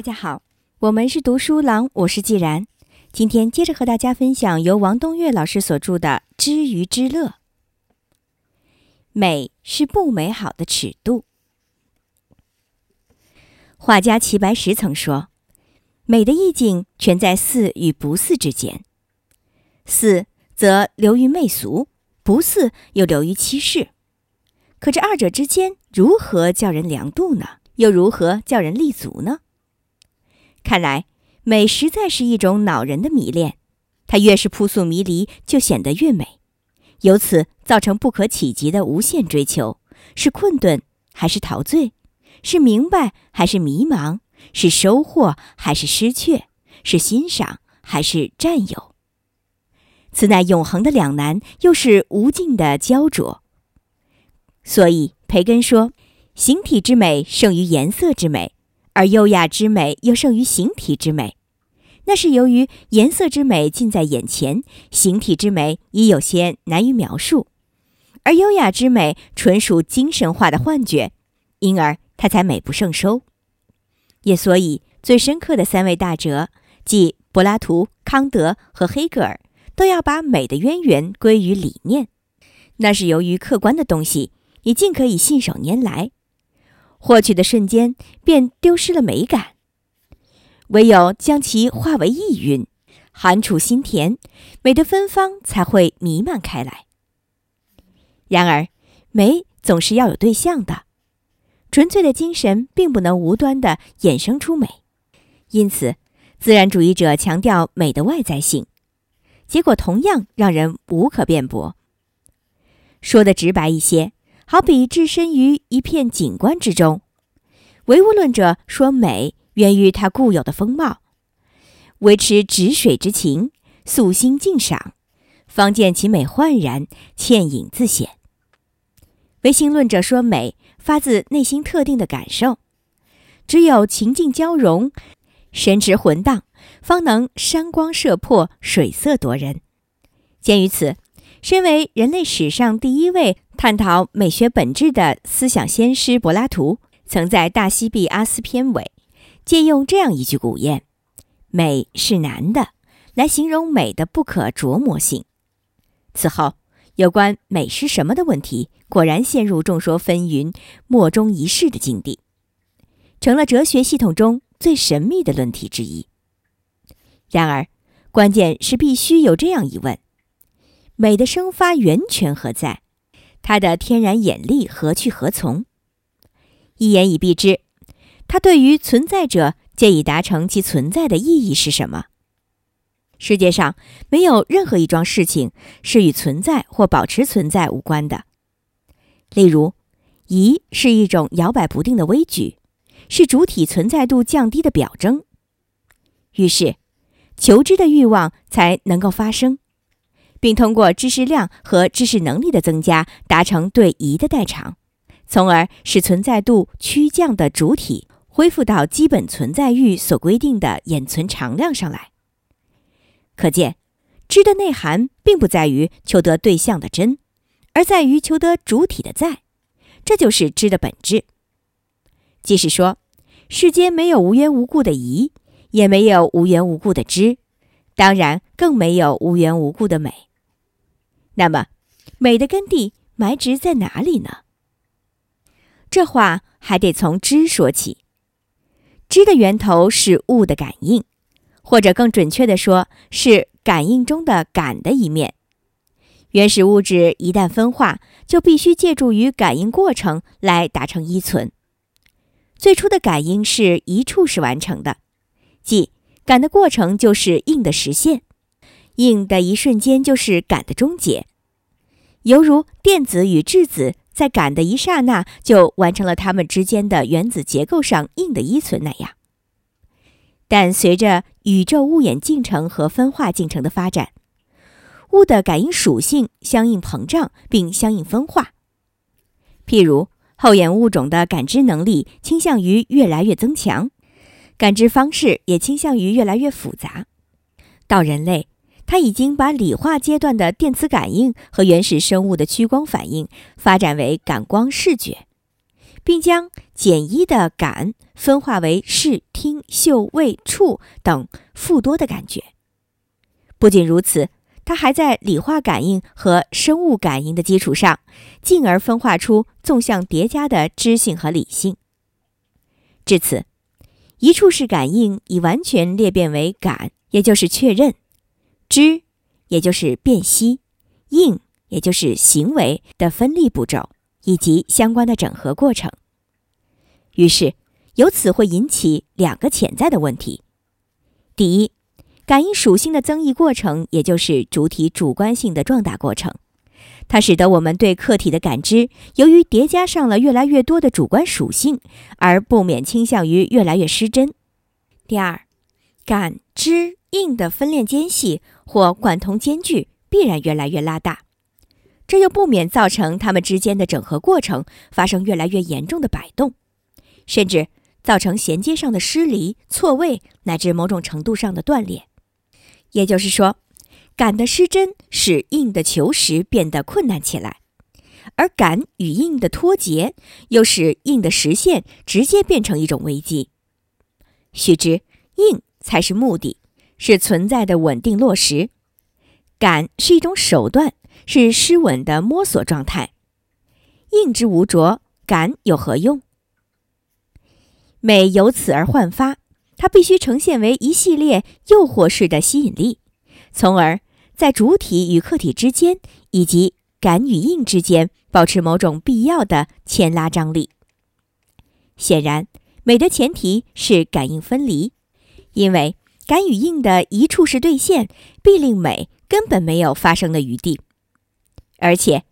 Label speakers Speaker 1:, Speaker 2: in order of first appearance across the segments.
Speaker 1: 大家好，我们是读书郎，我是既然。今天接着和大家分享由王东岳老师所著的《知鱼之乐》。美是不美好的尺度。画家齐白石曾说：“美的意境全在似与不似之间，似则流于媚俗，不似又流于欺世。可这二者之间，如何叫人量度呢？又如何叫人立足呢？”看来，美实在是一种恼人的迷恋，它越是扑朔迷离，就显得越美，由此造成不可企及的无限追求。是困顿还是陶醉？是明白还是迷茫？是收获还是失去？是欣赏还是占有？此乃永恒的两难，又是无尽的焦灼。所以，培根说：“形体之美胜于颜色之美。”而优雅之美又胜于形体之美，那是由于颜色之美近在眼前，形体之美已有些难于描述，而优雅之美纯属精神化的幻觉，因而它才美不胜收。也所以，最深刻的三位大哲，即柏拉图、康德和黑格尔，都要把美的渊源归于理念，那是由于客观的东西，你尽可以信手拈来。获取的瞬间便丢失了美感，唯有将其化为意蕴，含储心田，美的芬芳才会弥漫开来。然而，美总是要有对象的，纯粹的精神并不能无端的衍生出美，因此，自然主义者强调美的外在性，结果同样让人无可辩驳。说的直白一些。好比置身于一片景观之中，唯物论者说美源于它固有的风貌，维持止水之情，素心静赏，方见其美焕然，倩影自显。唯心论者说美发自内心特定的感受，只有情境交融，神驰魂荡，方能山光射破，水色夺人。鉴于此。身为人类史上第一位探讨美学本质的思想先师柏拉图，曾在《大西庇阿斯》篇尾借用这样一句古谚：“美是难的”，来形容美的不可琢磨性。此后，有关美是什么的问题，果然陷入众说纷纭、莫衷一是的境地，成了哲学系统中最神秘的论题之一。然而，关键是必须有这样一问。美的生发源泉何在？它的天然眼力何去何从？一言以蔽之，它对于存在者借以达成其存在的意义是什么？世界上没有任何一桩事情是与存在或保持存在无关的。例如，疑是一种摇摆不定的微举，是主体存在度降低的表征。于是，求知的欲望才能够发生。并通过知识量和知识能力的增加，达成对疑的代偿，从而使存在度趋降的主体恢复到基本存在欲所规定的眼存常量上来。可见，知的内涵并不在于求得对象的真，而在于求得主体的在，这就是知的本质。即是说，世间没有无缘无故的疑，也没有无缘无故的知，当然更没有无缘无故的美。那么，美的根蒂埋植在哪里呢？这话还得从知说起。知的源头是物的感应，或者更准确的说，是感应中的感的一面。原始物质一旦分化，就必须借助于感应过程来达成依存。最初的感应是一处是完成的，即感的过程就是应的实现，应的一瞬间就是感的终结。犹如电子与质子在感的一刹那就完成了它们之间的原子结构上硬的依存那样，但随着宇宙物演进程和分化进程的发展，物的感应属性相应膨胀并相应分化。譬如后眼物种的感知能力倾向于越来越增强，感知方式也倾向于越来越复杂，到人类。他已经把理化阶段的电磁感应和原始生物的趋光反应发展为感光视觉，并将简一的感分化为视听、嗅、味、触等复多的感觉。不仅如此，他还在理化感应和生物感应的基础上，进而分化出纵向叠加的知性和理性。至此，一处式感应已完全裂变为感，也就是确认；知，也就是辨析；应，也就是行为的分立步骤以及相关的整合过程。于是，由此会引起两个潜在的问题：第一，感应属性的增益过程，也就是主体主观性的壮大过程。它使得我们对客体的感知，由于叠加上了越来越多的主观属性，而不免倾向于越来越失真。第二，感知应的分裂间隙或管同间距必然越来越拉大，这又不免造成它们之间的整合过程发生越来越严重的摆动，甚至造成衔接上的失离、错位乃至某种程度上的断裂。也就是说。感的失真使应的求实变得困难起来，而感与应的脱节又使应的实现直接变成一种危机。须知，应才是目的，是存在的稳定落实；感是一种手段，是失稳的摸索状态。应之无着，感有何用？美由此而焕发，它必须呈现为一系列诱惑式的吸引力，从而。在主体与客体之间，以及感与应之间，保持某种必要的牵拉张力。显然，美的前提是感应分离，因为感与应的一处是兑现，必令美根本没有发生的余地。而且，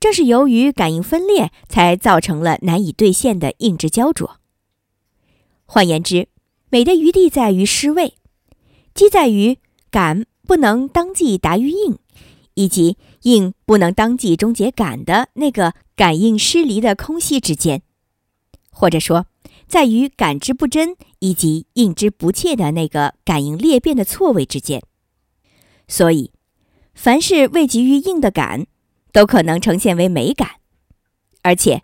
Speaker 1: 正是由于感应分裂，才造成了难以兑现的应之焦灼。换言之，美的余地在于失位，即在于感。不能当即达于应，以及应不能当即终结感的那个感应失离的空隙之间，或者说，在于感知不真以及应之不切的那个感应裂变的错位之间。所以，凡是未及于应的感，都可能呈现为美感，而且，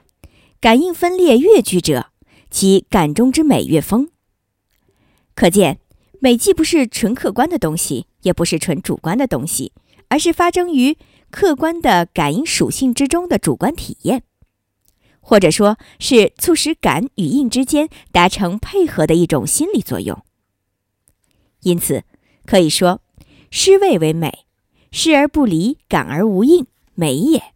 Speaker 1: 感应分裂越剧者，其感中之美越丰。可见。美既不是纯客观的东西，也不是纯主观的东西，而是发生于客观的感应属性之中的主观体验，或者说是促使感与应之间达成配合的一种心理作用。因此，可以说，失位为美，失而不离，感而无应，美也。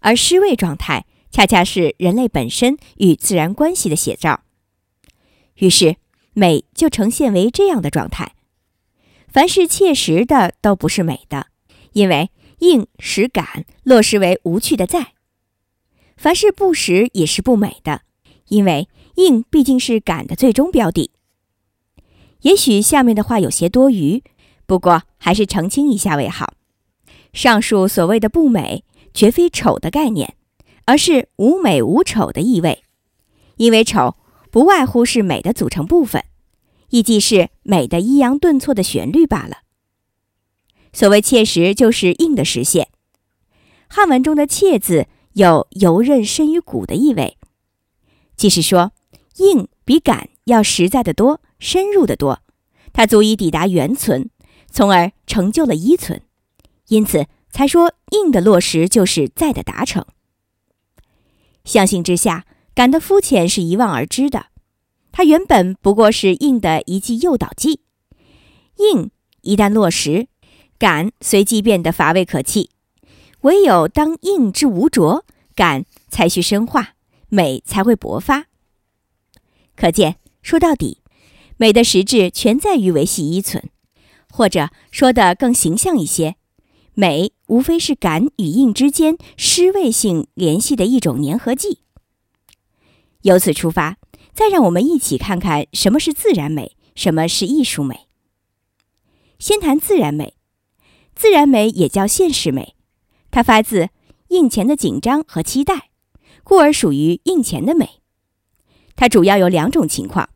Speaker 1: 而失位状态，恰恰是人类本身与自然关系的写照。于是。美就呈现为这样的状态：凡是切实的都不是美的，因为应使感落实为无趣的在；凡是不实也是不美的，因为硬毕竟是感的最终标的。也许下面的话有些多余，不过还是澄清一下为好。上述所谓的不美，绝非丑的概念，而是无美无丑的意味，因为丑。不外乎是美的组成部分，亦即是美的抑扬顿挫的旋律罢了。所谓切实，就是硬的实现。汉文中的“切”字有游刃深于骨的意味，即是说，硬比感要实在的多，深入的多，它足以抵达原存，从而成就了依存，因此才说硬的落实就是在的达成。相形之下。感的肤浅是一望而知的，它原本不过是硬的一剂诱导剂。硬一旦落实，感随即变得乏味可弃。唯有当应之无着，感才需深化，美才会勃发。可见，说到底，美的实质全在于维系依存，或者说的更形象一些，美无非是感与应之间失位性联系的一种粘合剂。由此出发，再让我们一起看看什么是自然美，什么是艺术美。先谈自然美，自然美也叫现实美，它发自应前的紧张和期待，故而属于应前的美。它主要有两种情况：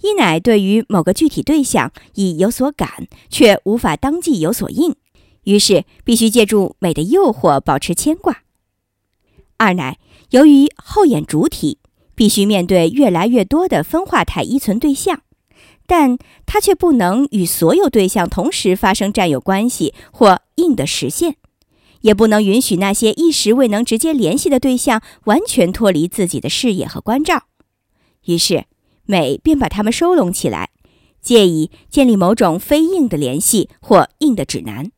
Speaker 1: 一乃对于某个具体对象已有所感，却无法当即有所应，于是必须借助美的诱惑保持牵挂；二乃由于后眼主体。必须面对越来越多的分化态依存对象，但它却不能与所有对象同时发生占有关系或应的实现，也不能允许那些一时未能直接联系的对象完全脱离自己的视野和关照。于是，美便把它们收拢起来，借以建立某种非硬的联系或硬的指南。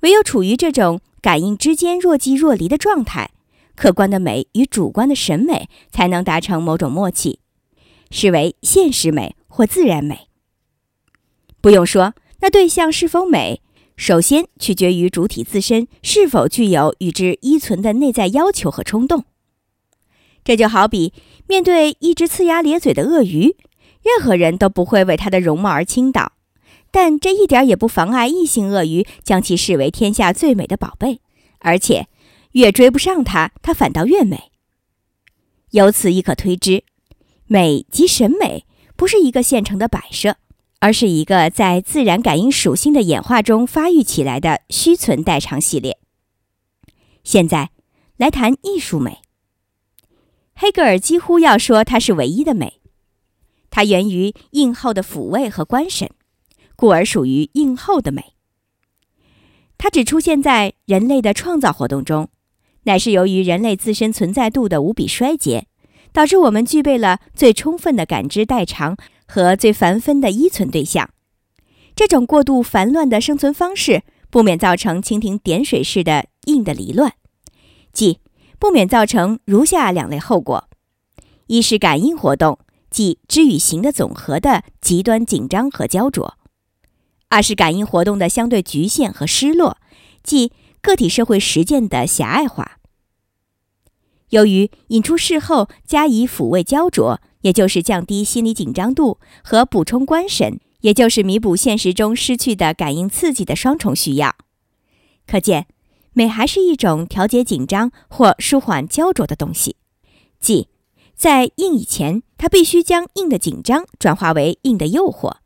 Speaker 1: 唯有处于这种感应之间若即若离的状态，客观的美与主观的审美才能达成某种默契，视为现实美或自然美。不用说，那对象是否美，首先取决于主体自身是否具有与之依存的内在要求和冲动。这就好比面对一只呲牙咧嘴的鳄鱼，任何人都不会为它的容貌而倾倒。但这一点也不妨碍异性鳄鱼将其视为天下最美的宝贝，而且越追不上它，它反倒越美。由此亦可推知，美及审美不是一个现成的摆设，而是一个在自然感应属性的演化中发育起来的虚存代偿系列。现在来谈艺术美。黑格尔几乎要说它是唯一的美，它源于应后的抚慰和观审。故而属于应后的美。它只出现在人类的创造活动中，乃是由于人类自身存在度的无比衰竭，导致我们具备了最充分的感知代偿和最繁分的依存对象。这种过度繁乱的生存方式，不免造成蜻蜓点水式的应的离乱，即不免造成如下两类后果：一是感应活动，即知与行的总和的极端紧张和焦灼。二是感应活动的相对局限和失落，即个体社会实践的狭隘化。由于引出事后加以抚慰焦灼，也就是降低心理紧张度和补充观神，也就是弥补现实中失去的感应刺激的双重需要，可见美还是一种调节紧张或舒缓焦灼的东西。即在硬以前，它必须将硬的紧张转化为硬的诱惑；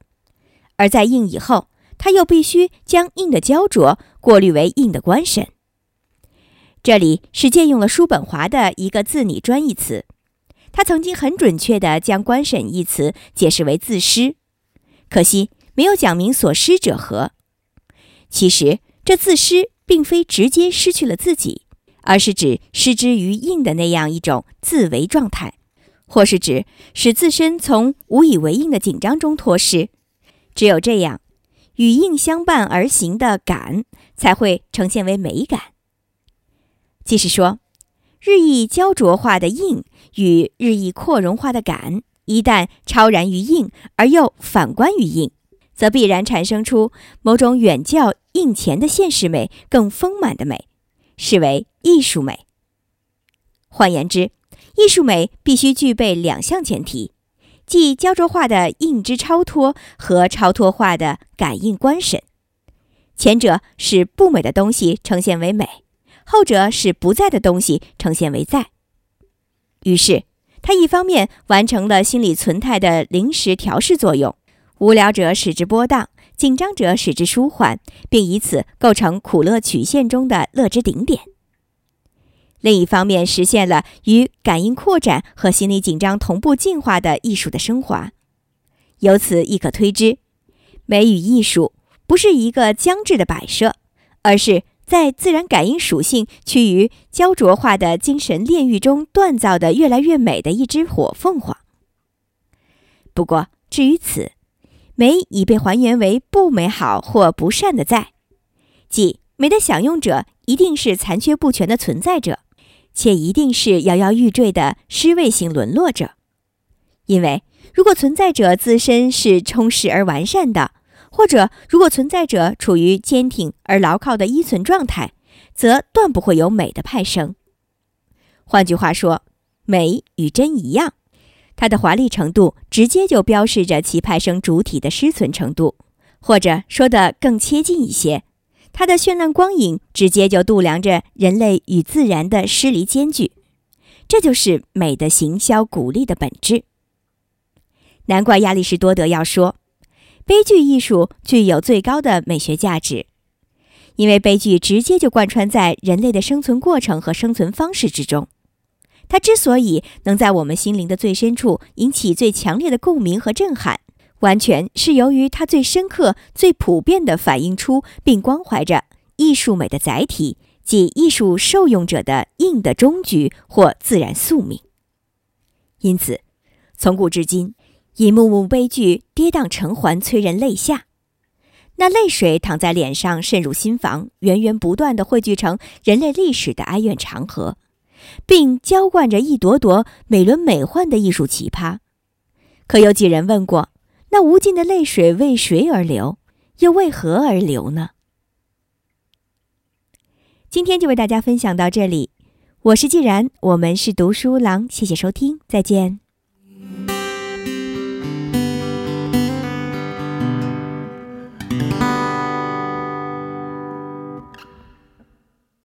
Speaker 1: 而在硬以后，他又必须将硬的焦灼过滤为硬的观神。这里是借用了叔本华的一个自拟专义词，他曾经很准确地将“观审”一词解释为自失，可惜没有讲明所失者何。其实这自失并非直接失去了自己，而是指失之于应的那样一种自为状态，或是指使自身从无以为应的紧张中脱失。只有这样。与应相伴而行的感，才会呈现为美感。即是说，日益焦灼化的应与日益扩容化的感，一旦超然于应而又反观于应，则必然产生出某种远较应前的现实美更丰满的美，视为艺术美。换言之，艺术美必须具备两项前提。即焦灼化的应之超脱和超脱化的感应观审，前者使不美的东西呈现为美，后者使不在的东西呈现为在。于是，他一方面完成了心理存态的临时调试作用，无聊者使之波荡，紧张者使之舒缓，并以此构成苦乐曲线中的乐之顶点。另一方面，实现了与感应扩展和心理紧张同步进化的艺术的升华。由此亦可推知，美与艺术不是一个僵滞的摆设，而是在自然感应属性趋于焦灼化的精神炼狱中锻造的越来越美的一只火凤凰。不过，至于此，美已被还原为不美好或不善的在，即美的享用者一定是残缺不全的存在者。且一定是摇摇欲坠的失位型沦落者，因为如果存在者自身是充实而完善的，或者如果存在者处于坚挺而牢靠的依存状态，则断不会有美的派生。换句话说，美与真一样，它的华丽程度直接就标示着其派生主体的失存程度，或者说的更贴近一些。它的绚烂光影直接就度量着人类与自然的失离间距，这就是美的行销鼓励的本质。难怪亚里士多德要说，悲剧艺术具有最高的美学价值，因为悲剧直接就贯穿在人类的生存过程和生存方式之中。它之所以能在我们心灵的最深处引起最强烈的共鸣和震撼，完全是由于它最深刻、最普遍地反映出并关怀着艺术美的载体，即艺术受用者的硬的终局或自然宿命。因此，从古至今，一幕幕悲剧跌宕成环，催人泪下。那泪水淌在脸上，渗入心房，源源不断地汇聚成人类历史的哀怨长河，并浇灌着一朵朵美轮美奂的艺术奇葩。可有几人问过，那无尽的泪水为谁而流，又为何而流呢？今天就为大家分享到这里，我是既然，我们是读书郎，谢谢收听，再见。